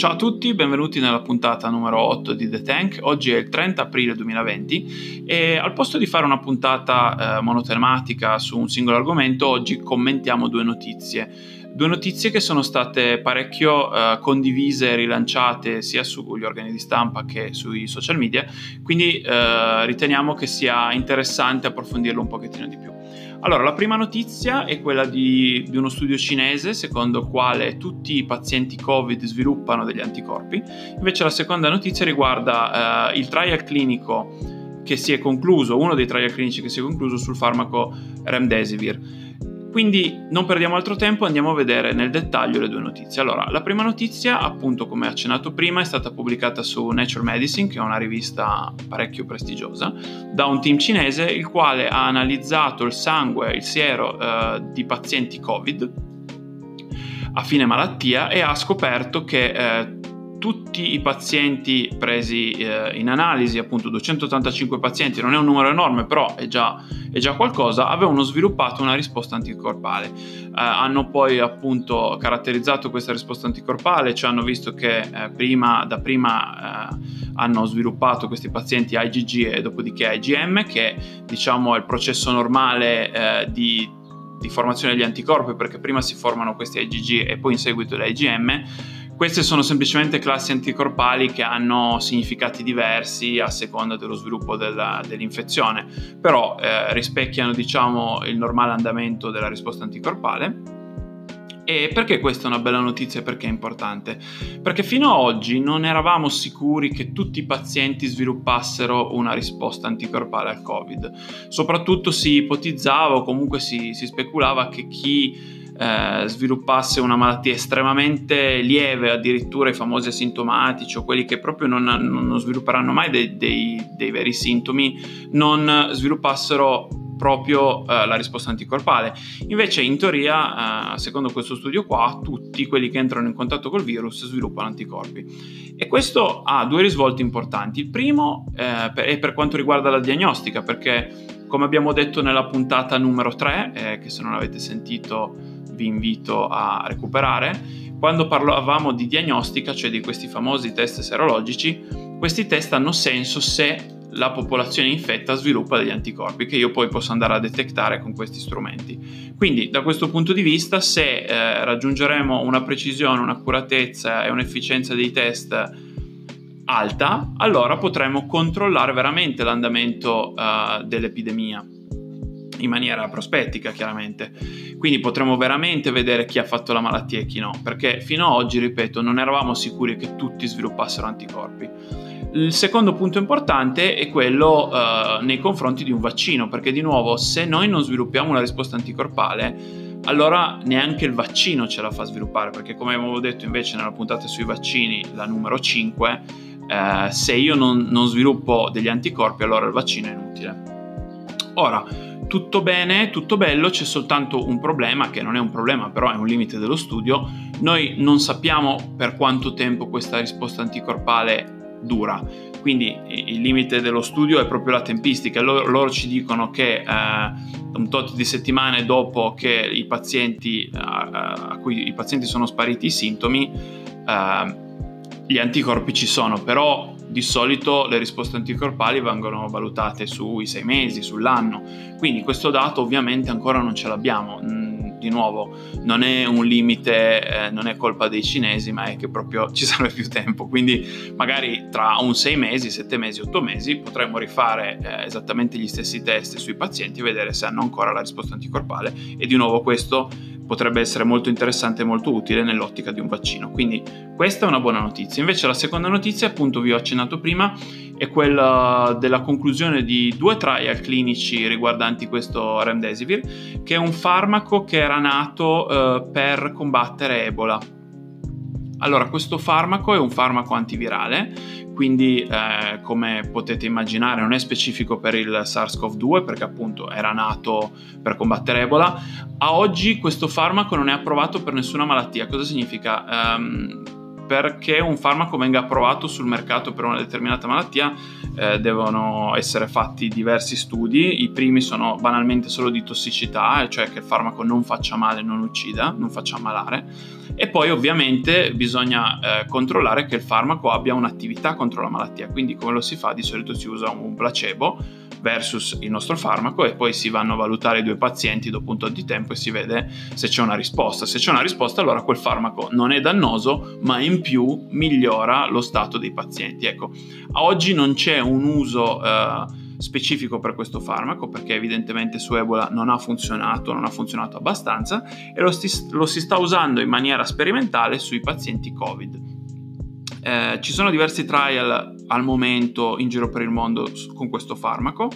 Ciao a tutti, benvenuti nella puntata numero 8 di The Tank. Oggi è il 30 aprile 2020 e al posto di fare una puntata eh, monotematica su un singolo argomento, oggi commentiamo due notizie. Due notizie che sono state parecchio eh, condivise e rilanciate sia sugli organi di stampa che sui social media, quindi eh, riteniamo che sia interessante approfondirlo un pochettino di più. Allora, la prima notizia è quella di, di, uno studio cinese secondo il quale tutti i pazienti Covid sviluppano degli anticorpi. Invece la seconda notizia riguarda eh, il trial clinico che si è concluso, uno dei trial clinici che si è concluso sul farmaco Remdesivir. Quindi non perdiamo altro tempo, andiamo a vedere nel dettaglio le due notizie. Allora, la prima notizia, appunto come accennato prima, è stata pubblicata su Nature Medicine, che è una rivista parecchio prestigiosa, da un team cinese il quale ha analizzato il sangue, il siero eh, di pazienti Covid a fine malattia e ha scoperto che eh, tutti i pazienti presi eh, in analisi, appunto 285 pazienti, non è un numero enorme, però è già, è già qualcosa, avevano sviluppato una risposta anticorpale. Eh, hanno poi appunto caratterizzato questa risposta anticorpale, cioè hanno visto che eh, prima, da prima eh, hanno sviluppato questi pazienti IgG e dopodiché IgM, che diciamo è il processo normale eh, di, di formazione degli anticorpi, perché prima si formano questi IgG e poi in seguito l'IgM queste sono semplicemente classi anticorpali che hanno significati diversi a seconda dello sviluppo della, dell'infezione, però eh, rispecchiano diciamo, il normale andamento della risposta anticorpale. E perché questa è una bella notizia e perché è importante? Perché fino ad oggi non eravamo sicuri che tutti i pazienti sviluppassero una risposta anticorpale al Covid. Soprattutto si ipotizzava o comunque si, si speculava che chi eh, sviluppasse una malattia estremamente lieve, addirittura i famosi asintomatici o quelli che proprio non, non svilupperanno mai dei, dei, dei, veri sintomi, non sviluppassero proprio eh, la risposta anticorpale. Invece, in teoria, eh, secondo questo studio qua, tutti quelli che entrano in contatto col virus sviluppano anticorpi. E questo ha due risvolti importanti. Il primo eh, è per quanto riguarda la diagnostica, perché come abbiamo detto nella puntata numero 3, eh, che se non avete sentito vi invito a recuperare, quando parlavamo di diagnostica, cioè di questi famosi test serologici, questi test hanno senso se la popolazione infetta sviluppa degli anticorpi che io poi posso andare a detectare con questi strumenti. Quindi da questo punto di vista se eh, raggiungeremo una precisione, un'accuratezza e un'efficienza dei test alta, allora potremo controllare veramente l'andamento uh, dell'epidemia in maniera prospettica chiaramente. Quindi potremo veramente vedere chi ha fatto la malattia e chi no, perché fino ad oggi, ripeto, non eravamo sicuri che tutti sviluppassero anticorpi. Il secondo punto importante è quello uh, nei confronti di un vaccino, perché di nuovo se noi non sviluppiamo una risposta anticorpale, allora neanche il vaccino ce la fa sviluppare, perché come avevo detto invece nella puntata sui vaccini, la numero 5, eh, se io non, non sviluppo degli anticorpi, allora il vaccino è inutile. Ora, tutto bene, tutto bello, c'è soltanto un problema, che non è un problema, però è un limite dello studio. Noi non sappiamo per quanto tempo questa risposta anticorpale dura. Quindi il limite dello studio è proprio la tempistica. Loro, loro ci dicono che eh, un tot di settimane dopo che i pazienti, eh, a cui i pazienti sono spariti i sintomi, eh, gli anticorpi ci sono, però di solito le risposte anticorpali vengono valutate sui sei mesi, sull'anno, quindi questo dato ovviamente ancora non ce l'abbiamo. Mm, di nuovo, non è un limite, eh, non è colpa dei cinesi, ma è che proprio ci serve più tempo. Quindi magari tra un sei mesi, sette mesi, otto mesi potremmo rifare eh, esattamente gli stessi test sui pazienti e vedere se hanno ancora la risposta anticorpale e di nuovo questo potrebbe essere molto interessante e molto utile nell'ottica di un vaccino. Quindi questa è una buona notizia. Invece la seconda notizia, appunto vi ho accennato prima, è quella della conclusione di due trial clinici riguardanti questo Remdesivir, che è un farmaco che era nato eh, per combattere Ebola. Allora, questo farmaco è un farmaco antivirale quindi eh, come potete immaginare non è specifico per il SARS-CoV-2 perché appunto era nato per combattere Ebola. A oggi questo farmaco non è approvato per nessuna malattia. Cosa significa? Um, perché un farmaco venga approvato sul mercato per una determinata malattia eh, devono essere fatti diversi studi. I primi sono banalmente solo di tossicità, cioè che il farmaco non faccia male, non uccida, non faccia ammalare. E poi ovviamente bisogna eh, controllare che il farmaco abbia un'attività contro la malattia. Quindi come lo si fa? Di solito si usa un placebo versus il nostro farmaco e poi si vanno a valutare i due pazienti dopo un po' di tempo e si vede se c'è una risposta. Se c'è una risposta allora quel farmaco non è dannoso ma in più migliora lo stato dei pazienti. Ecco, oggi non c'è un uso eh, specifico per questo farmaco perché evidentemente su Ebola non ha funzionato, non ha funzionato abbastanza e lo, sti- lo si sta usando in maniera sperimentale sui pazienti Covid. Eh, ci sono diversi trial al momento in giro per il mondo con questo farmaco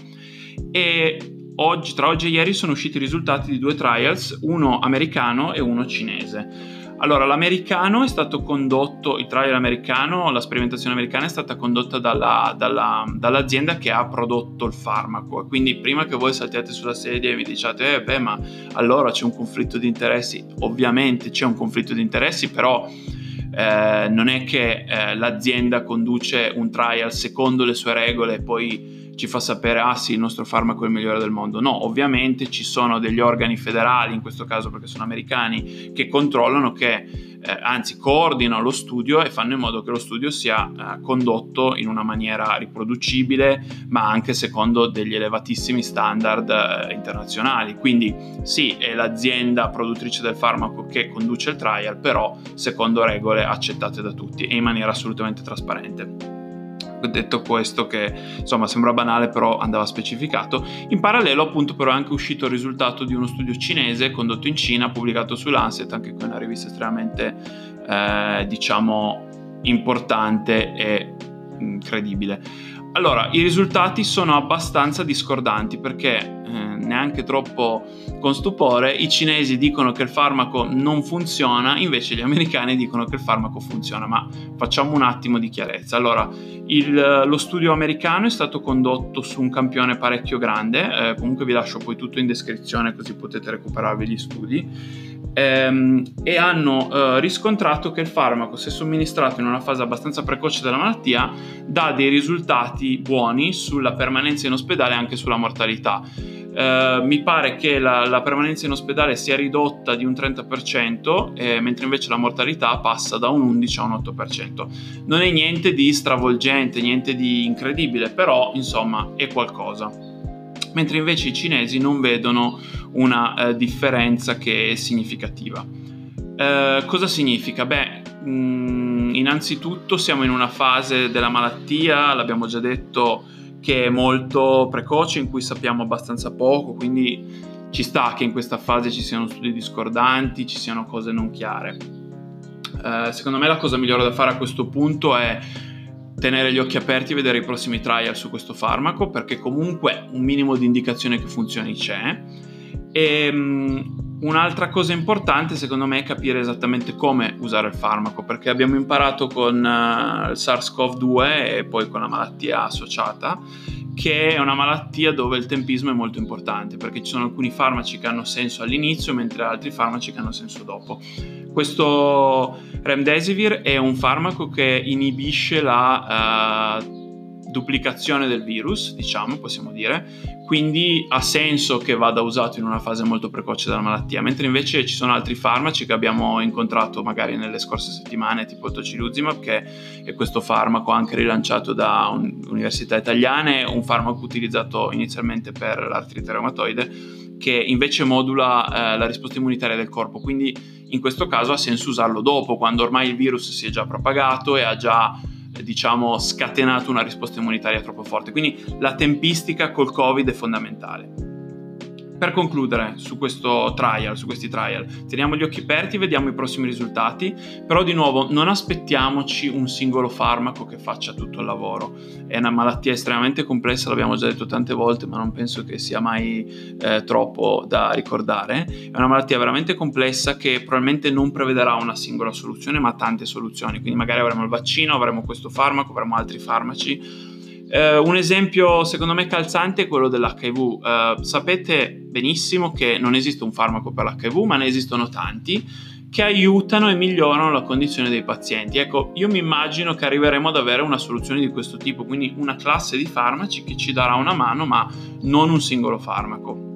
e oggi, tra oggi e ieri sono usciti i risultati di due trials, uno americano e uno cinese. Allora, l'americano è stato condotto, il trial americano, la sperimentazione americana è stata condotta dalla, dalla, dall'azienda che ha prodotto il farmaco. Quindi prima che voi saltiate sulla sedia e mi diciate, eh beh, ma allora c'è un conflitto di interessi. Ovviamente c'è un conflitto di interessi, però eh, non è che eh, l'azienda conduce un trial secondo le sue regole e poi ci fa sapere ah sì il nostro farmaco è il migliore del mondo. No ovviamente ci sono degli organi federali in questo caso perché sono americani che controllano che eh, anzi coordinano lo studio e fanno in modo che lo studio sia eh, condotto in una maniera riproducibile ma anche secondo degli elevatissimi standard eh, internazionali. Quindi sì è l'azienda produttrice del farmaco che conduce il trial però secondo regole accettate da tutti e in maniera assolutamente trasparente detto questo che insomma sembra banale però andava specificato. In parallelo appunto però è anche uscito il risultato di uno studio cinese condotto in Cina, pubblicato su Lancet, anche qui una rivista estremamente eh, diciamo importante e incredibile. Allora, i risultati sono abbastanza discordanti perché eh, neanche troppo con stupore i cinesi dicono che il farmaco non funziona, invece gli americani dicono che il farmaco funziona, ma facciamo un attimo di chiarezza. Allora, il, lo studio americano è stato condotto su un campione parecchio grande, eh, comunque vi lascio poi tutto in descrizione così potete recuperarvi gli studi ehm, e hanno eh, riscontrato che il farmaco, se somministrato in una fase abbastanza precoce della malattia, dà dei risultati buoni sulla permanenza in ospedale e anche sulla mortalità. Uh, mi pare che la, la, permanenza in ospedale sia ridotta di un 30%, eh, mentre invece la mortalità passa da un 11 a un 8%. Non è niente di stravolgente, niente di incredibile, però insomma è qualcosa. Mentre invece i cinesi non vedono una eh, differenza che è significativa. Eh, cosa significa? Beh, mh, mm, innanzitutto siamo in una fase della malattia, l'abbiamo già detto, che è molto precoce, in cui sappiamo abbastanza poco, quindi ci sta che in questa fase ci siano studi discordanti, ci siano cose non chiare. Eh, secondo me la cosa migliore da fare a questo punto è tenere gli occhi aperti e vedere i prossimi trial su questo farmaco perché comunque un minimo di indicazione che funzioni c'è e um, un'altra cosa importante secondo me è capire esattamente come usare il farmaco perché abbiamo imparato con uh, il SARS-CoV-2 e poi con la malattia associata che è una malattia dove il tempismo è molto importante perché ci sono alcuni farmaci che hanno senso all'inizio mentre altri farmaci che hanno senso dopo. Questo Remdesivir è un farmaco che inibisce la uh, duplicazione del virus, diciamo, possiamo dire, quindi ha senso che vada usato in una fase molto precoce della malattia, mentre invece ci sono altri farmaci che abbiamo incontrato magari nelle scorse settimane, tipo il tocilizumab, che è questo farmaco anche rilanciato da un- università italiane, un farmaco utilizzato inizialmente per l'artrite reumatoide, che invece modula eh, la risposta immunitaria del corpo, quindi in questo caso ha senso usarlo dopo, quando ormai il virus si è già propagato e ha già diciamo, scatenato una risposta immunitaria troppo forte. Quindi la tempistica col Covid è fondamentale. Per concludere su questo trial, su questi trial, teniamo gli occhi aperti, vediamo i prossimi risultati, però di nuovo non aspettiamoci un singolo farmaco che faccia tutto il lavoro. È una malattia estremamente complessa, l'abbiamo già detto tante volte, ma non penso che sia mai eh, troppo da ricordare. È una malattia veramente complessa che probabilmente non prevederà una singola soluzione, ma tante soluzioni. Quindi magari avremo il vaccino, avremo questo farmaco, avremo altri farmaci Uh, un esempio secondo me calzante è quello dell'HIV. Uh, sapete benissimo che non esiste un farmaco per l'HIV, ma ne esistono tanti che aiutano e migliorano la condizione dei pazienti. Ecco, io mi immagino che arriveremo ad avere una soluzione di questo tipo, quindi una classe di farmaci che ci darà una mano, ma non un singolo farmaco.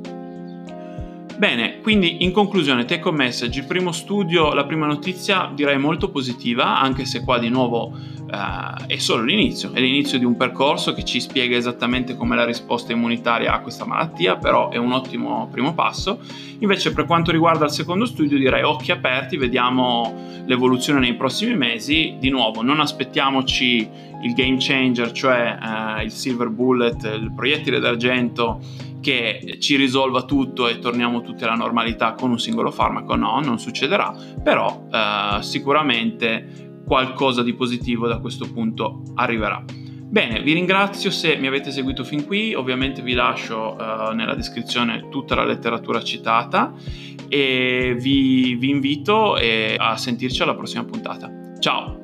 Bene, quindi in conclusione, take home message, il primo studio, la prima notizia direi molto positiva, anche se qua di nuovo uh, è solo l'inizio, è l'inizio di un percorso che ci spiega esattamente come la risposta immunitaria a questa malattia, però è un ottimo primo passo. Invece per quanto riguarda il secondo studio direi occhi aperti, vediamo l'evoluzione nei prossimi mesi, di nuovo non aspettiamoci il game changer, cioè uh, il silver bullet, il proiettile d'argento che ci risolva tutto e torniamo tutti alla normalità con un singolo farmaco, no, non succederà, però eh, sicuramente qualcosa di positivo da questo punto arriverà. Bene, vi ringrazio se mi avete seguito fin qui, ovviamente vi lascio uh, nella descrizione tutta la letteratura citata e vi, vi invito eh, a sentirci alla prossima puntata. Ciao!